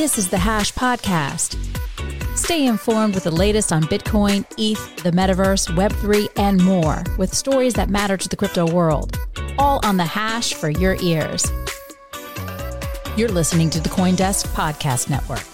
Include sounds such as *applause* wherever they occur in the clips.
This is the Hash Podcast. Stay informed with the latest on Bitcoin, ETH, the metaverse, Web3, and more with stories that matter to the crypto world. All on the Hash for your ears. You're listening to the Coindesk Podcast Network.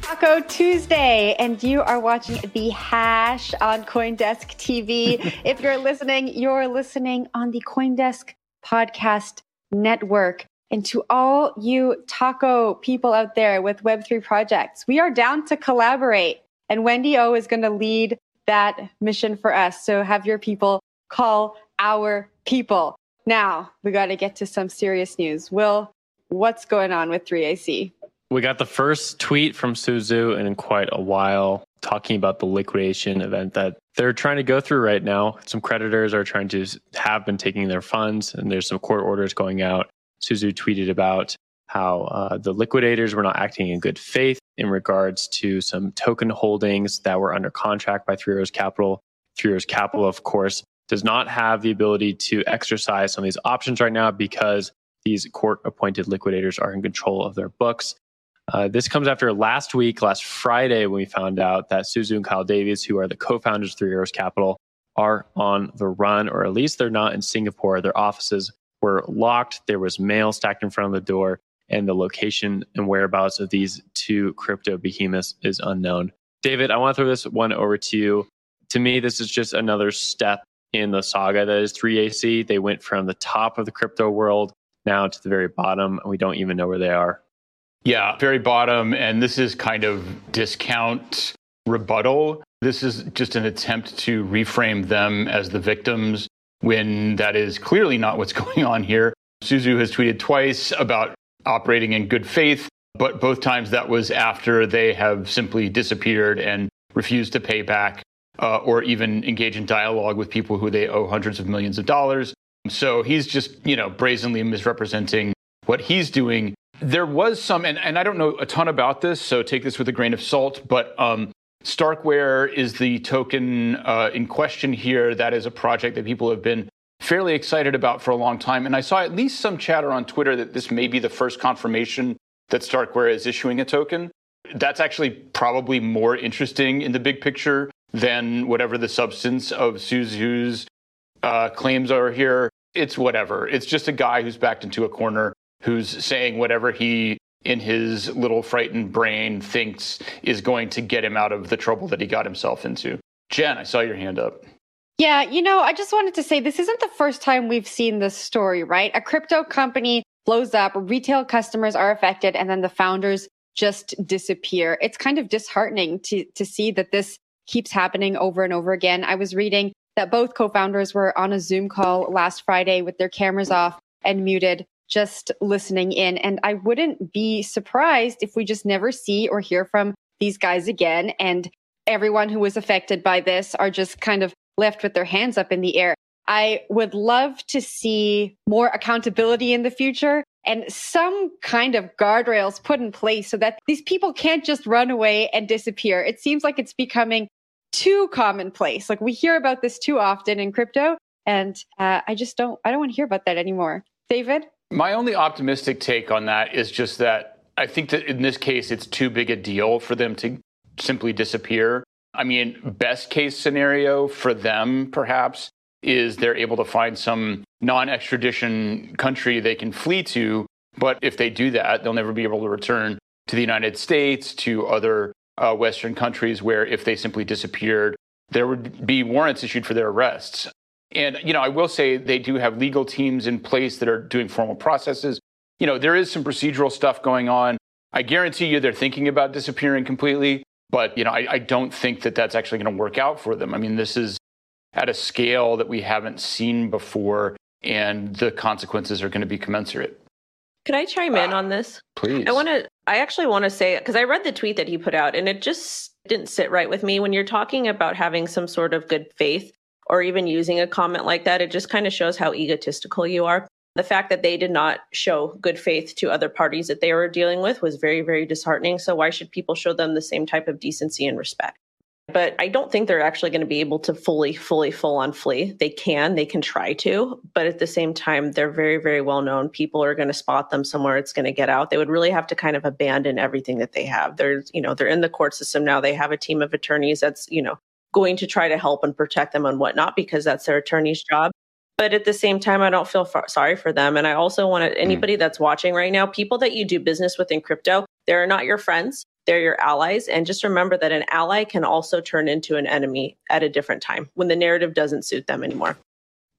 Taco Tuesday, and you are watching the Hash on Coindesk TV. *laughs* if you're listening, you're listening on the Coindesk Podcast Network. And to all you taco people out there with Web3 projects, we are down to collaborate. And Wendy O is going to lead that mission for us. So have your people call our people. Now we got to get to some serious news. Will, what's going on with 3AC? We got the first tweet from Su Zhu in quite a while talking about the liquidation event that they're trying to go through right now. Some creditors are trying to have been taking their funds, and there's some court orders going out. Su Zhu tweeted about how uh, the liquidators were not acting in good faith in regards to some token holdings that were under contract by Three Arrows Capital. Three Arrows Capital, of course, does not have the ability to exercise some of these options right now because these court appointed liquidators are in control of their books. Uh, this comes after last week, last Friday, when we found out that Su Zhu and Kyle Davies, who are the co founders of Three Arrows Capital, are on the run, or at least they're not in Singapore. Their offices were locked. There was mail stacked in front of the door, and the location and whereabouts of these two crypto behemoths is unknown. David, I want to throw this one over to you. To me, this is just another step in the saga that is 3AC. They went from the top of the crypto world now to the very bottom, and we don't even know where they are. Yeah, very bottom. And this is kind of discount rebuttal. This is just an attempt to reframe them as the victims when that is clearly not what's *laughs* going on here. Su Zhu has tweeted twice about operating in good faith, but both times that was after they have simply disappeared and refused to pay back uh, or even engage in dialogue with people who they owe hundreds of millions of dollars. So he's just, you know, brazenly misrepresenting what he's doing. There was some, and, and I don't know a ton about this, so take this with a grain of salt, but um, Starkware is the token uh, in question here. That is a project that people have been fairly excited about for a long time. And I saw at least some chatter on Twitter that this may be the first confirmation that Starkware is issuing a token. That's actually probably more interesting in the big picture than whatever the substance of Su Zhu's uh, claims are here. It's whatever. It's just a guy who's backed into a corner who's saying whatever he in his little frightened brain thinks is going to get him out of the trouble that he got himself into. Jen, I saw your hand up. Yeah, you know, I just wanted to say this isn't the first time we've seen this story, right? A crypto company blows up, retail customers are affected, and then the founders just disappear. It's kind of disheartening to, to see that this keeps happening over and over again. I was reading that both co-founders were on a Zoom call last Friday with their cameras off and muted just listening in. And I wouldn't be surprised if we just never see or hear from these guys again. And everyone who was affected by this are just kind of left with their hands up in the air. I would love to see more accountability in the future and some kind of guardrails put in place so that these people can't just run away and disappear. It seems like it's becoming too commonplace. Like we hear about this too often in crypto. And uh, I just don't, I don't want to hear about that anymore. David? My only optimistic take on that is just that I think that in this case, it's too big a deal for them to simply disappear. I mean, best case scenario for them, perhaps, is they're able to find some non extradition country they can flee to. But if they do that, they'll never be able to return to the United States, to other uh, Western countries where if they simply disappeared, there would be warrants issued for their arrests. And, you know, I will say they do have legal teams in place that are doing formal processes. You know, there is some procedural stuff going on. I guarantee you they're thinking about disappearing completely, but, you know, I, I don't think that that's actually going to work out for them. I mean, this is at a scale that we haven't seen before, and the consequences are going to be commensurate. Could I chime in on this? Ah, please. I want to, I actually want to say, because I read the tweet that he put out and it just didn't sit right with me. When you're talking about having some sort of good faith, or even using a comment like that, it just kind of shows how egotistical you are. The fact that they did not show good faith to other parties that they were dealing with was very, very disheartening. So, why should people show them the same type of decency and respect? but I don't think they're actually going to be able to fully, fully, full on flee. They can, they can try to, but at the same time, they're very, very well known. People are going to spot them somewhere. It's going to get out. They would really have to kind of abandon everything that they have. They're, you know, they're in the court system now. They have a team of attorneys that's, you know, going to try to help and protect them and whatnot because that's their attorney's job. But at the same time, I don't feel far, sorry for them. And I also want to, mm. anybody that's watching right now, people that you do business with in crypto, they're not your friends they're your allies. And just remember that an ally can also turn into an enemy at a different time when the narrative doesn't suit them anymore.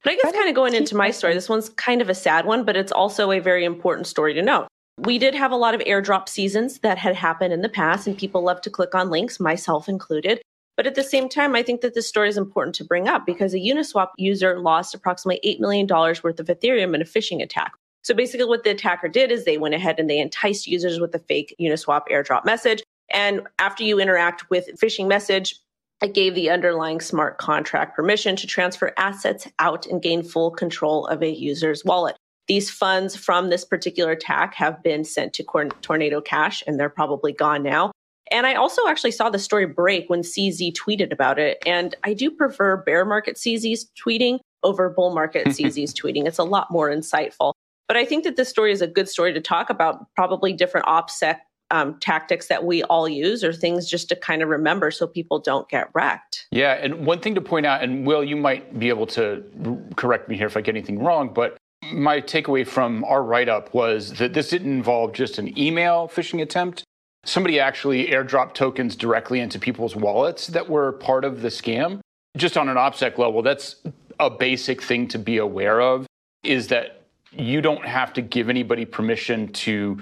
But I guess kind of going into my story, this one's kind of a sad one, but it's also a very important story to know. We did have a lot of airdrop seasons that had happened in the past, and people love to click on links, myself included. But at the same time, I think that this story is important to bring up because a Uniswap user lost approximately $8 million worth of Ethereum in a phishing attack. So basically, what the attacker did is they went ahead and they enticed users with a fake Uniswap airdrop message. And after you interact with phishing message, it gave the underlying smart contract permission to transfer assets out and gain full control of a user's wallet. These funds from this particular attack have been sent to Tornado Cash and they're probably gone now. And I also actually saw the story break when CZ tweeted about it. And I do prefer bear market CZ's tweeting over bull market *laughs* CZ's tweeting. It's a lot more insightful. But I think that this story is a good story to talk about, probably different OPSEC um, tactics that we all use or things just to kind of remember so people don't get wrecked. Yeah. And one thing to point out, and Will, you might be able to correct me here if I get anything wrong, but my takeaway from our write up was that this didn't involve just an email phishing attempt. Somebody actually airdropped tokens directly into people's wallets that were part of the scam. Just on an OPSEC level, that's a basic thing to be aware of is that you don't have to give anybody permission to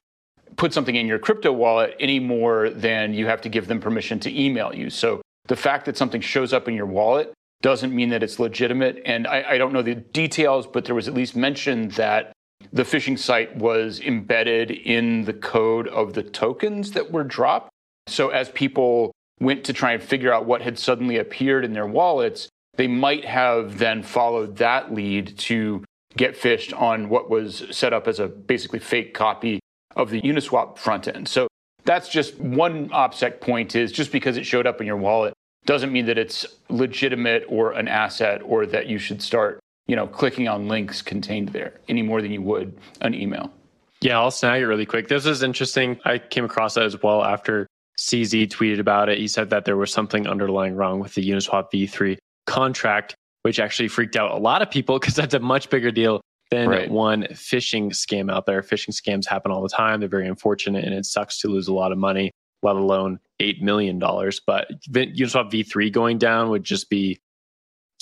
put something in your crypto wallet any more than you have to give them permission to email you. So the fact that something shows up in your wallet doesn't mean that it's legitimate. And I, I don't know the details, but there was at least mention that the phishing site was embedded in the code of the tokens that were dropped. So as people went to try and figure out what had suddenly appeared in their wallets, they might have then followed that lead to get phished on what was set up as a basically fake copy of the Uniswap front end. So that's just one OPSEC point is just because it showed up in your wallet doesn't mean that it's legitimate or an asset or that you should start, you know, clicking on links contained there any more than you would an email. Yeah, I'll snag it really quick. This is interesting. I came across that as well after CZ tweeted about it. He said that there was something underlying wrong with the Uniswap v3 contract which actually freaked out a lot of people *laughs* because that's a much bigger deal than right. one phishing scam out there. Phishing scams happen all the time. They're very unfortunate and it sucks to lose a lot of money, let alone $8 million. But Uniswap V3 going down would just be,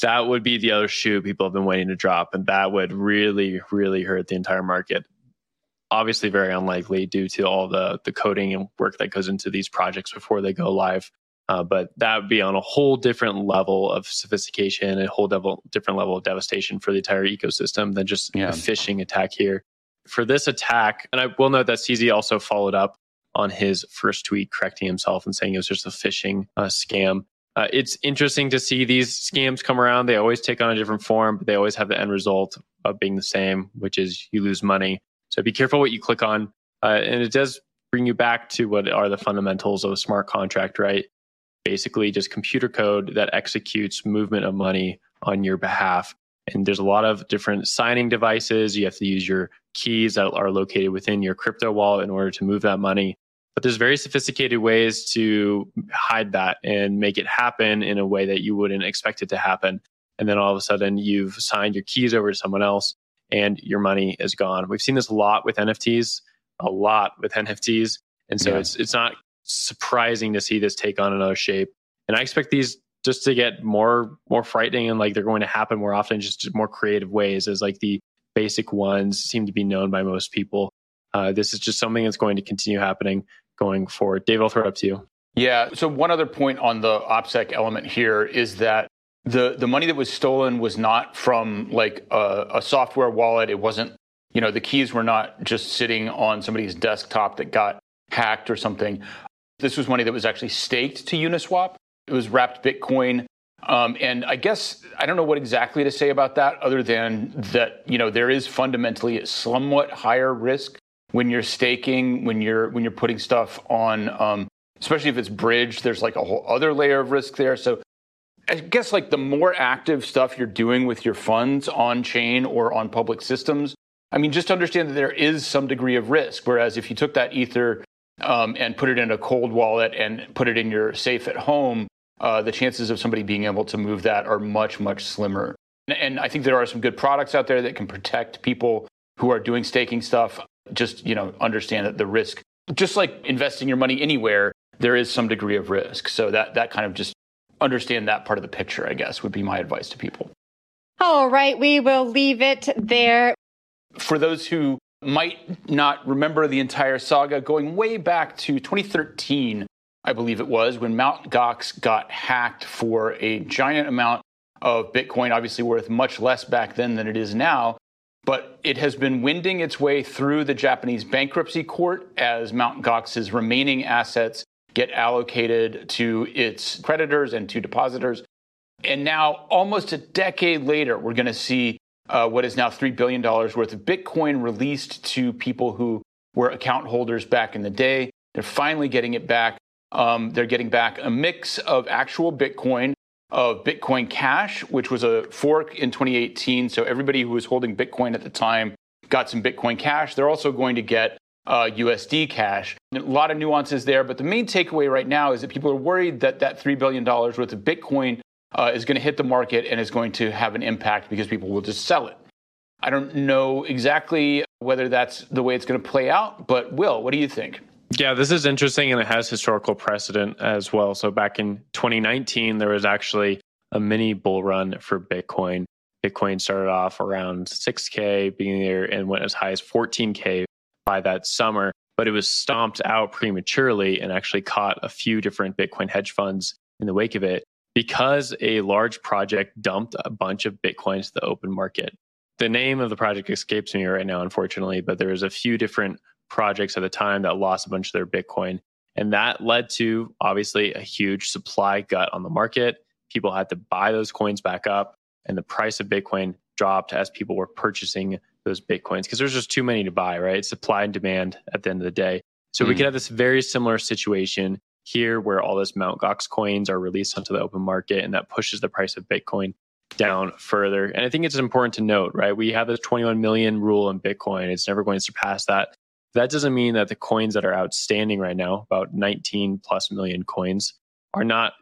that would be the other shoe people have been waiting to drop. And that would really, really hurt the entire market. Obviously, very unlikely due to all the, the coding and work that goes into these projects before they go live. Uh, but that would be on a whole different level of sophistication, a whole level, different level of devastation for the entire ecosystem than just yeah. a phishing attack here. For this attack, and I will note that CZ also followed up on his first tweet, correcting himself and saying it was just a phishing uh, scam. Uh, it's interesting to see these scams come around. They always take on a different form, but they always have the end result of being the same, which is you lose money. So be careful what you click on. Uh, and it does bring you back to what are the fundamentals of a smart contract, right? basically just computer code that executes movement of money on your behalf. And there's a lot of different signing devices. You have to use your keys that are located within your crypto wallet in order to move that money. But there's very sophisticated ways to hide that and make it happen in a way that you wouldn't expect it to happen. And then all of a sudden you've signed your keys over to someone else and your money is gone. We've seen this a lot with NFTs, a lot with NFTs. And so yeah. it's it's not surprising to see this take on another shape. And I expect these just to get more more frightening and like they're going to happen more often, just more creative ways as like the basic ones seem to be known by most people. Uh, this is just something that's going to continue happening going forward. Dave, I'll throw it up to you. Yeah. So one other point on the OPSEC element here is that the the money that was stolen was not from like a, a software wallet. It wasn't, you know, the keys were not just sitting on somebody's desktop that got hacked or something. This was money that was actually staked to Uniswap. It was wrapped Bitcoin. Um, and I guess I don't know what exactly to say about that, other than that you know there is fundamentally a somewhat higher risk when you're staking, when you're when you're putting stuff on um, especially if it's bridged, there's like a whole other layer of risk there. So I guess like the more active stuff you're doing with your funds on chain or on public systems, I mean, just understand that there is some degree of risk. Whereas if you took that Ether um, and put it in a cold wallet and put it in your safe at home, uh, the chances of somebody being able to move that are much, much slimmer. And I think there are some good products out there that can protect people who are doing staking stuff. Just, you know, understand that the risk, just like investing your money anywhere, there is some degree of risk. So that, that kind of just understand that part of the picture, I guess, would be my advice to people. All right, we will leave it there. For those who might not remember the entire saga, going way back to 2013, I believe it was, when Mt. Gox got hacked for a giant amount of Bitcoin, obviously worth much less back then than it is now. But it has been winding its way through the Japanese bankruptcy court as Mt. Gox's remaining assets get allocated to its creditors and to depositors. And now, almost a decade later, we're going to see uh, what is now $3 billion worth of Bitcoin released to people who were account holders back in the day. They're finally getting it back. Um, they're getting back a mix of actual Bitcoin, of Bitcoin Cash, which was a fork in 2018. So everybody who was holding Bitcoin at the time got some Bitcoin Cash. They're also going to get uh, USD Cash. A lot of nuances there, but the main takeaway right now is that people are worried that that $3 billion worth of Bitcoin uh, is going to hit the market and is going to have an impact because people will just sell it. I don't know exactly whether that's the way it's going to play out, but Will, what do you think? Yeah, this is interesting and it has historical precedent as well. So back in 2019, there was actually a mini bull run for Bitcoin. Bitcoin started off around 6K beginning there and went as high as 14K by that summer, but it was stomped out prematurely and actually caught a few different Bitcoin hedge funds in the wake of it because a large project dumped a bunch of Bitcoin to the open market. The name of the project escapes me right now, unfortunately, but there was a few different projects at the time that lost a bunch of their Bitcoin. And that led to obviously a huge supply gut on the market. People had to buy those coins back up, and the price of Bitcoin dropped as people were purchasing those Bitcoins because there's just too many to buy, right? Supply and demand at the end of the day. So mm. we could have this very similar situation here where all this Mt. Gox coins are released onto the open market and that pushes the price of Bitcoin down further. And I think it's important to note, right? We have this 21 million rule in Bitcoin. It's never going to surpass that. That doesn't mean that the coins that are outstanding right now, about 19 plus million coins, are not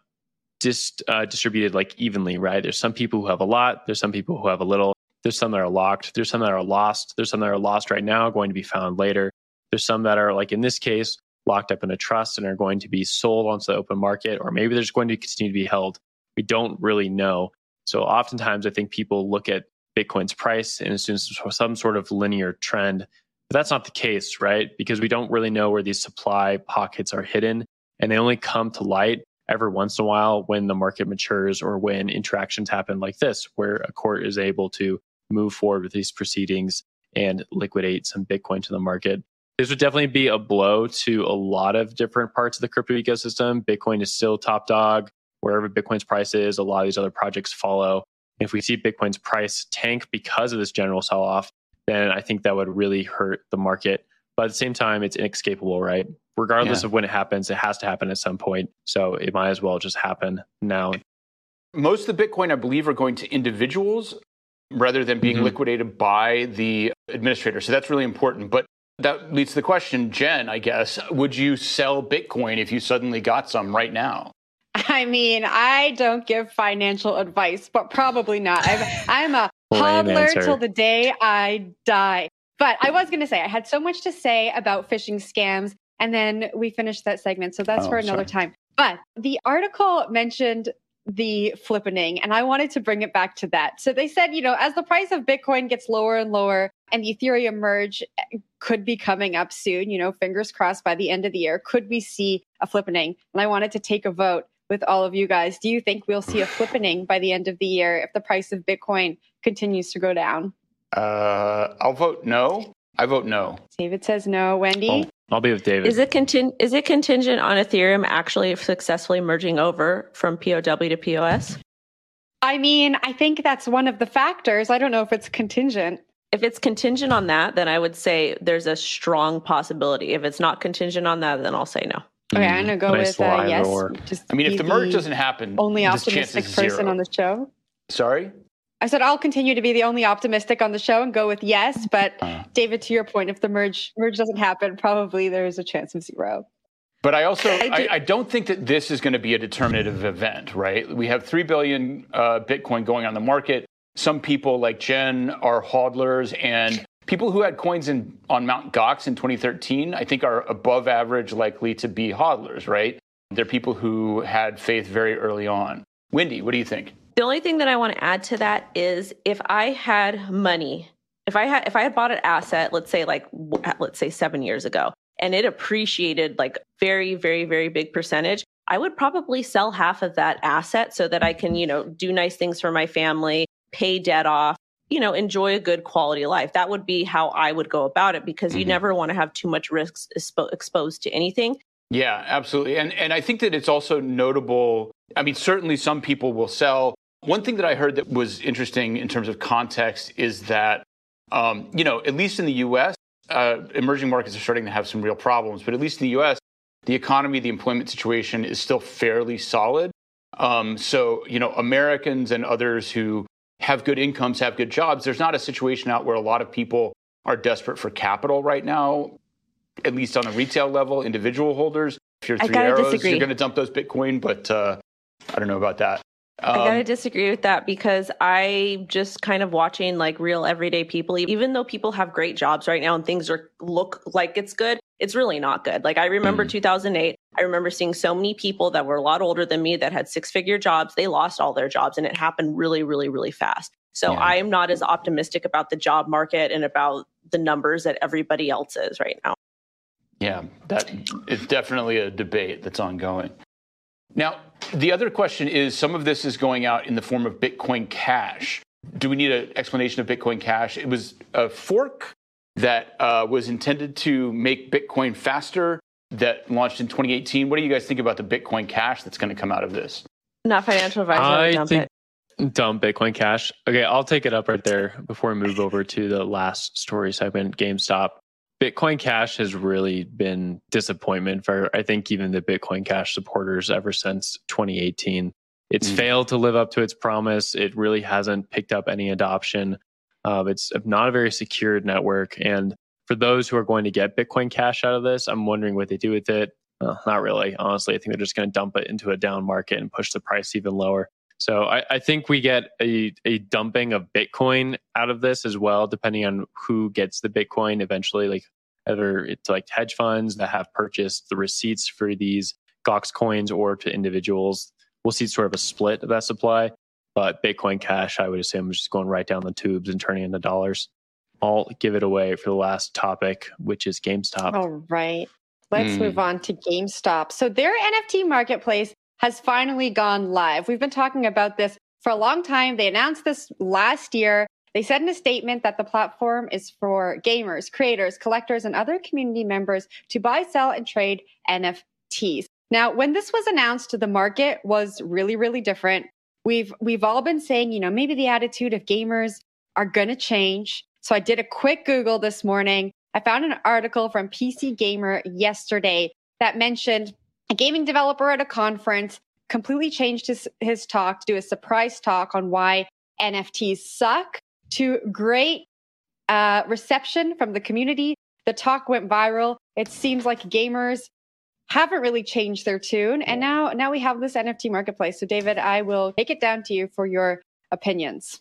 dis, uh, distributed like evenly, right? There's some people who have a lot, there's some people who have a little, there's some that are locked, there's some that are lost, there's some that are lost right now, going to be found later. There's some that are like in this case, locked up in a trust and are going to be sold onto the open market, or maybe they're just going to continue to be held. We don't really know. So oftentimes I think people look at Bitcoin's price and assume some sort of linear trend. But that's not the case, right? Because we don't really know where these supply pockets are hidden and they only come to light every once in a while when the market matures or when interactions happen like this, where a court is able to move forward with these proceedings and liquidate some Bitcoin to the market. This would definitely be a blow to a lot of different parts of the crypto ecosystem. Bitcoin is still top dog. Wherever Bitcoin's price is, a lot of these other projects follow. If we see Bitcoin's price tank because of this general sell off, then I think that would really hurt the market. But at the same time, it's inescapable, right? Regardless yeah. of when it happens, it has to happen at some point. So it might as well just happen now. Most of the Bitcoin, I believe, are going to individuals rather than being mm-hmm. liquidated by the administrator. So that's really important. But that leads to the question, Jen, I guess, would you sell Bitcoin if you suddenly got some right now? I mean, I don't give financial advice, but probably not. I'm, I'm a hodler till the day I die. But I was going to say, I had so much to say about phishing scams, and then we finished that segment. So that's oh, for another sorry. time. But the article mentioned the flippening, and I wanted to bring it back to that. So they said, you know, as the price of Bitcoin gets lower and lower, and the Ethereum merge eh, could be coming up soon, you know, fingers crossed by the end of the year, could we see a flippening? And I wanted to take a vote with all of you guys. Do you think we'll see a flippening by the end of the year if the price of Bitcoin continues to go down? Uh, I'll vote no. I vote no. David says no. Wendy? I'll, I'll be with David. Is it, contin- is it contingent on Ethereum actually successfully merging over from POW to POS? I mean, I think that's one of the factors. I don't know if it's contingent. If it's contingent on that, then I would say there's a strong possibility. If it's not contingent on that, then I'll say no. Okay, I'm gonna go Nice with uh, yes. or- Just I mean, if the merge doesn't happen, only this chance optimistic person zero. on the show. Sorry. I said I'll continue to be the only optimistic on the show and go with yes. But Uh. David, to your point, if the merge merge doesn't happen, probably there's a chance of zero. But I also I I, do- I, don't think that this is going to be a determinative event, right? We have three billion uh, Bitcoin going on the market. Some people like Jen are hodlers, and people who had coins in on Mount Gox in 2013, I think, are above average likely to be hodlers, right? They're people who had faith very early on. Wendy, what do you think? The only thing that I want to add to that is if I had money, if I had if I had bought an asset, let's say like let's say 7 years ago, and it appreciated like very very very big percentage, I would probably sell half of that asset so that I can, you know, do nice things for my family, pay debt off, you know, enjoy a good quality life. That would be how I would go about it because you Mhm. never want to have too much risks expo- exposed to anything. Yeah, absolutely. And and I think that it's also notable. I mean, certainly some people will sell. One thing that I heard that was interesting in terms of context is that, um, you know, at least in the U.S., uh, emerging markets are starting to have some real problems. But at least in the U.S., the economy, the employment situation is still fairly solid. Um, so, you know, Americans and others who have good incomes, have good jobs. There's not a situation out where a lot of people are desperate for capital right now at least on the retail level, individual holders. If you're three arrows, disagree. you're going to dump those Bitcoin, but uh, I don't know about that. I gotta Um, disagree with that because I just kind of watching like real everyday people, even though people have great jobs right now and things are look like it's good, it's really not good. Like I remember Mm. 2008, I remember seeing so many people that were a lot older than me that had six figure jobs. They lost all their jobs and it happened really, really, really fast. So Yeah. I am not as optimistic about the job market and about the numbers that everybody else is right now. yeah, that is definitely a debate that's ongoing. Now, the other question is some of this is going out in the form of Bitcoin Cash. Do we need an explanation of Bitcoin Cash? It was a fork that uh, was intended to make Bitcoin faster that launched in 2018. What do you guys think about the Bitcoin Cash that's going to come out of this? Not financial advisor. I I dump think it. dump Bitcoin Cash. Okay, I'll take it up right there before we move over to the last story segment, GameStop. Bitcoin Cash has really been disappointment for I think even the Bitcoin Cash supporters ever since 2018. It's Mm. failed to live up to its promise. It really hasn't picked up any adoption. Uh, it's not a very secured network. And for those who are going to get Bitcoin Cash out of this, I'm wondering what they do with it. Uh, not really, honestly. I think they're just going to dump it into a down market and push the price even lower. So I, I think we get a, a dumping of Bitcoin out of this as well, depending on who gets the Bitcoin eventually. Like either it's like hedge funds that have purchased the receipts for these Gox coins or to individuals. We'll see sort of a split of that supply. But Bitcoin Cash, I would assume, is just going right down the tubes and turning into dollars. I'll give it away for the last topic, which is GameStop. All right. Let's Hmm. move on to GameStop. So their NFT marketplace has finally gone live. We've been talking about this for a long time. They announced this last year. They said in a statement that the platform is for gamers, creators, collectors, and other community members to buy, sell, and trade NFTs. Now, when this was announced, the market was really, really different. We've we've all been saying, you know, maybe the attitude of gamers are going to change. So I did a quick Google this morning. I found an article from PC Gamer yesterday that mentioned a gaming developer at a conference completely changed his, his talk to do a surprise talk on why NFTs suck to great uh, reception from the community. The talk went viral. It seems like gamers haven't really changed their tune. And now, now we have this NFT marketplace. So David, I will take it down to you for your opinions.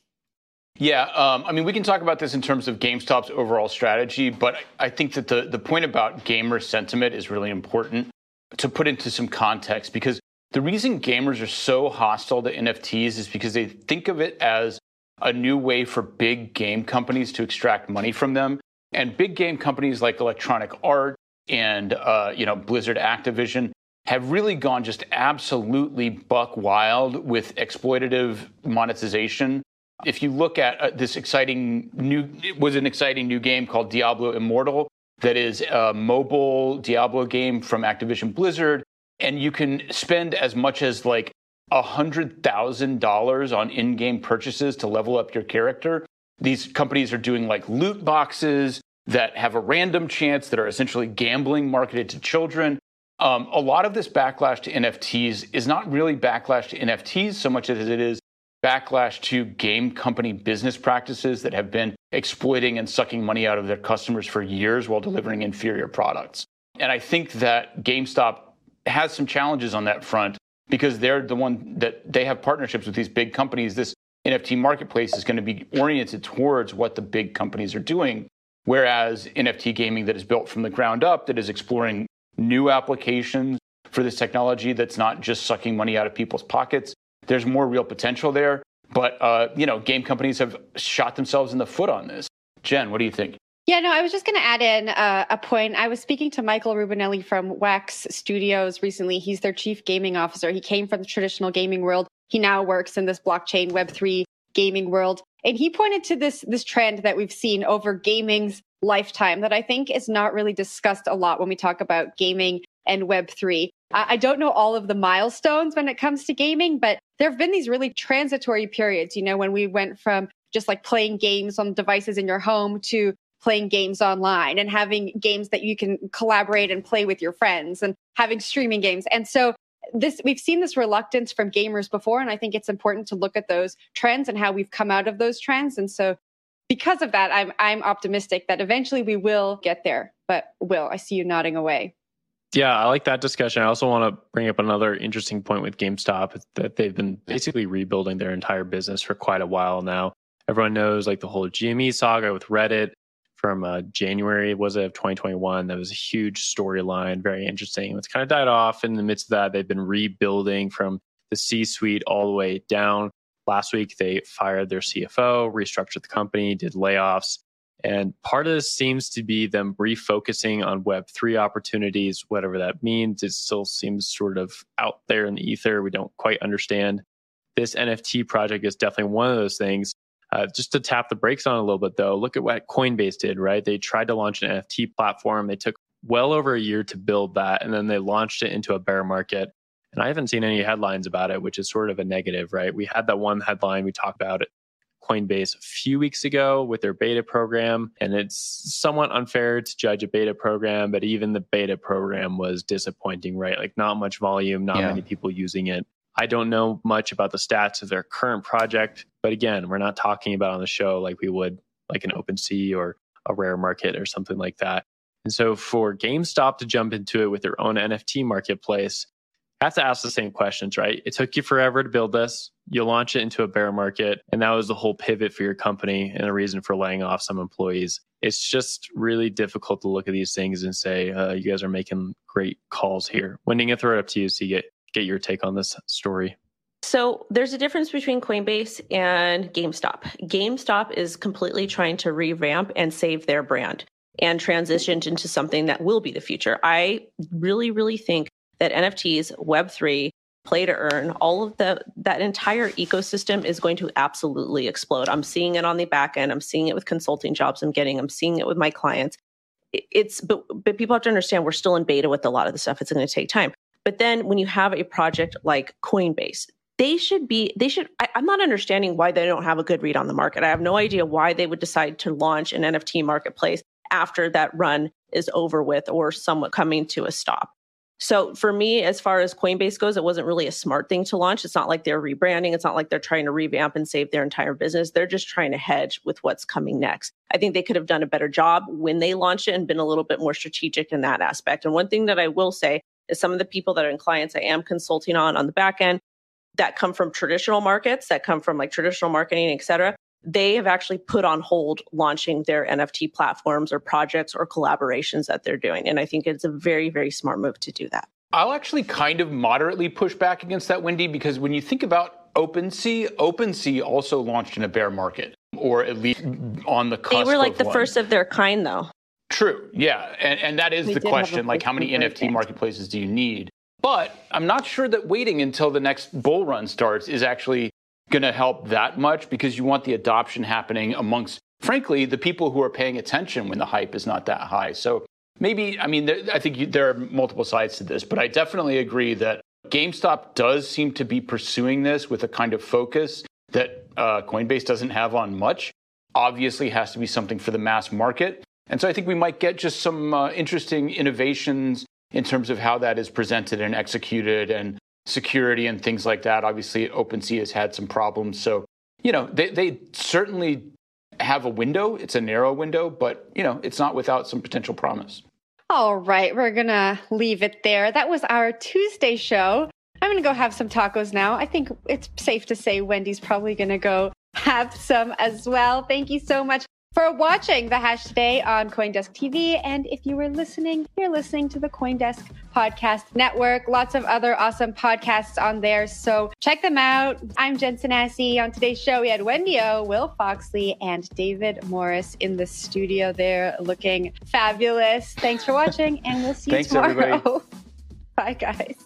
Yeah, um, I mean, we can talk about this in terms of GameStop's overall strategy, but I think that the, the point about gamer sentiment is really important to put into some context because the reason gamers are so hostile to NFTs is because they think of it as a new way for big game companies to extract money from them. And big game companies like Electronic Art and uh, you know Blizzard Activision have really gone just absolutely buck wild with exploitative monetization. If you look at uh, this exciting new, it was an exciting new game called Diablo Immortal that is a mobile Diablo game from Activision Blizzard, and you can spend as much as like $100,000 on in game purchases to level up your character. These companies are doing like loot boxes that have a random chance that are essentially gambling marketed to children. Um, a lot of this backlash to NFTs is not really backlash to NFTs so much as it is backlash to game company business practices that have been exploiting and sucking money out of their customers for years while delivering inferior products. And I think that GameStop has some challenges on that front because they're the one that they have partnerships with these big companies. This NFT marketplace is going to be oriented towards what the big companies are doing. Whereas NFT gaming that is built from the ground up, that is exploring new applications for this technology that's not just sucking money out of people's pockets, there's more real potential there. But uh, you know, game companies have shot themselves in the foot on this. Jen, what do you think? Yeah, no, I was just going to add in uh, a point. I was speaking to Michael Rubinelli from Wax Studios recently. He's their chief gaming officer. He came from the traditional gaming world. He now works in this blockchain Web3 gaming world. And he pointed to this, this trend that we've seen over gaming's lifetime that I think is not really discussed a lot when we talk about gaming and Web3. I don't know all of the milestones when it comes to gaming, but there have been these really transitory periods, you know, when we went from just like playing games on devices in your home to playing games online and having games that you can collaborate and play with your friends and having streaming games. And so this we've seen this reluctance from gamers before and I think it's important to look at those trends and how we've come out of those trends. And so because of that, I'm I'm optimistic that eventually we will get there. But Will, I see you nodding away. Yeah, I like that discussion. I also want to bring up another interesting point with GameStop that they've been basically rebuilding their entire business for quite a while now. Everyone knows like the whole GME saga with Reddit from uh, January was it of 2021. That was a huge storyline, very interesting. It's kind of died off in the midst of that. They've been rebuilding from the C-suite all the way down. Last week they fired their CFO, restructured the company, did layoffs. And part of this seems to be them refocusing on Web3 opportunities, whatever that means. It still seems sort of out there in the ether. We don't quite understand. This NFT project is definitely one of those things. Uh, just to tap the brakes on a little bit, though, look at what Coinbase did, right? They tried to launch an NFT platform. They took well over a year to build that, and then they launched it into a bear market. And I haven't seen any headlines about it, which is sort of a negative, right? We had that one headline we talked about it Coinbase a few weeks ago with their beta program. And it's somewhat unfair to judge a beta program, but even the beta program was disappointing, right? Like not much volume, not yeah. many people using it. I don't know much about the stats of their current project, but again, we're not talking about on the show like we would like an OpenSea or a rare market or something like that. And so for GameStop to jump into it with their own NFT marketplace, I have to ask the same questions, right? It took you forever to build this. You launch it into a bear market, and that was the whole pivot for your company and a reason for laying off some employees. It's just really difficult to look at these things and say, uh, you guys are making great calls here. Wending a throw it up to you so you get, get your take on this story. So there's a difference between Coinbase and GameStop. GameStop is completely trying to revamp and save their brand and transitioned into something that will be the future. I really, really think that NFTs, Web3, play to earn, all of the that entire ecosystem is going to absolutely explode. I'm seeing it on the back end. I'm seeing it with consulting jobs I'm getting. I'm seeing it with my clients. It's but but people have to understand we're still in beta with a lot of the stuff. It's going to take time. But then when you have a project like Coinbase, they should be they should I, am not understanding why they don't have a good read on the market. I have no idea why they would decide to launch an NFT marketplace after that run is over with or somewhat coming to a stop. So for me, as far as Coinbase goes, it wasn't really a smart thing to launch. It's not like they're rebranding. It's not like they're trying to revamp and save their entire business. They're just trying to hedge with what's coming next. I think they could have done a better job when they launched it and been a little bit more strategic in that aspect. And one thing that I will say is some of the people that are in clients I am consulting on on the back end that come from traditional markets, that come from like traditional marketing, et cetera, they have actually put on hold launching their NFT platforms or projects or collaborations that they're doing. And I think it's a very, very smart move to do that. I'll actually kind of moderately push back against that, Wendy, because when you think about OpenSea, OpenSea also launched in a bear market, or at least on the cusp. They were like the one. first of their kind, though. True, yeah, and and that is we the question: like, how many NFT marketplaces do you need? But I'm not sure that waiting until the next bull run starts is actually going to help that much because you want the adoption happening amongst, frankly, the people who are paying attention when the hype is not that high. So maybe, I mean, there, I think you, there are multiple sides to this, but I definitely agree that GameStop does seem to be pursuing this with a kind of focus that uh, Coinbase doesn't have on much. Obviously, has to be something for the mass market. And so I think we might get just some uh, interesting innovations in terms of how that is presented and executed and security and things like that. Obviously, OpenSea has had some problems. So, you know, they, they certainly have a window. It's a narrow window, but, you know, it's not without some potential promise. All right, we're going to leave it there. That was our Tuesday show. I'm going to go have some tacos now. I think it's safe to say Wendy's probably going to go have some as well. Thank you so much for watching the hash today on Coindesk TV. And if you were listening, you're listening to the Coindesk Podcast Network. Lots of other awesome podcasts on there. So check them out. I'm Jensen Sanasie. On today's show, we had Wendy O, Will Foxley, and David Morris in the studio there looking fabulous. Thanks for watching, and we'll see you Thanks, tomorrow. *laughs* Bye, guys.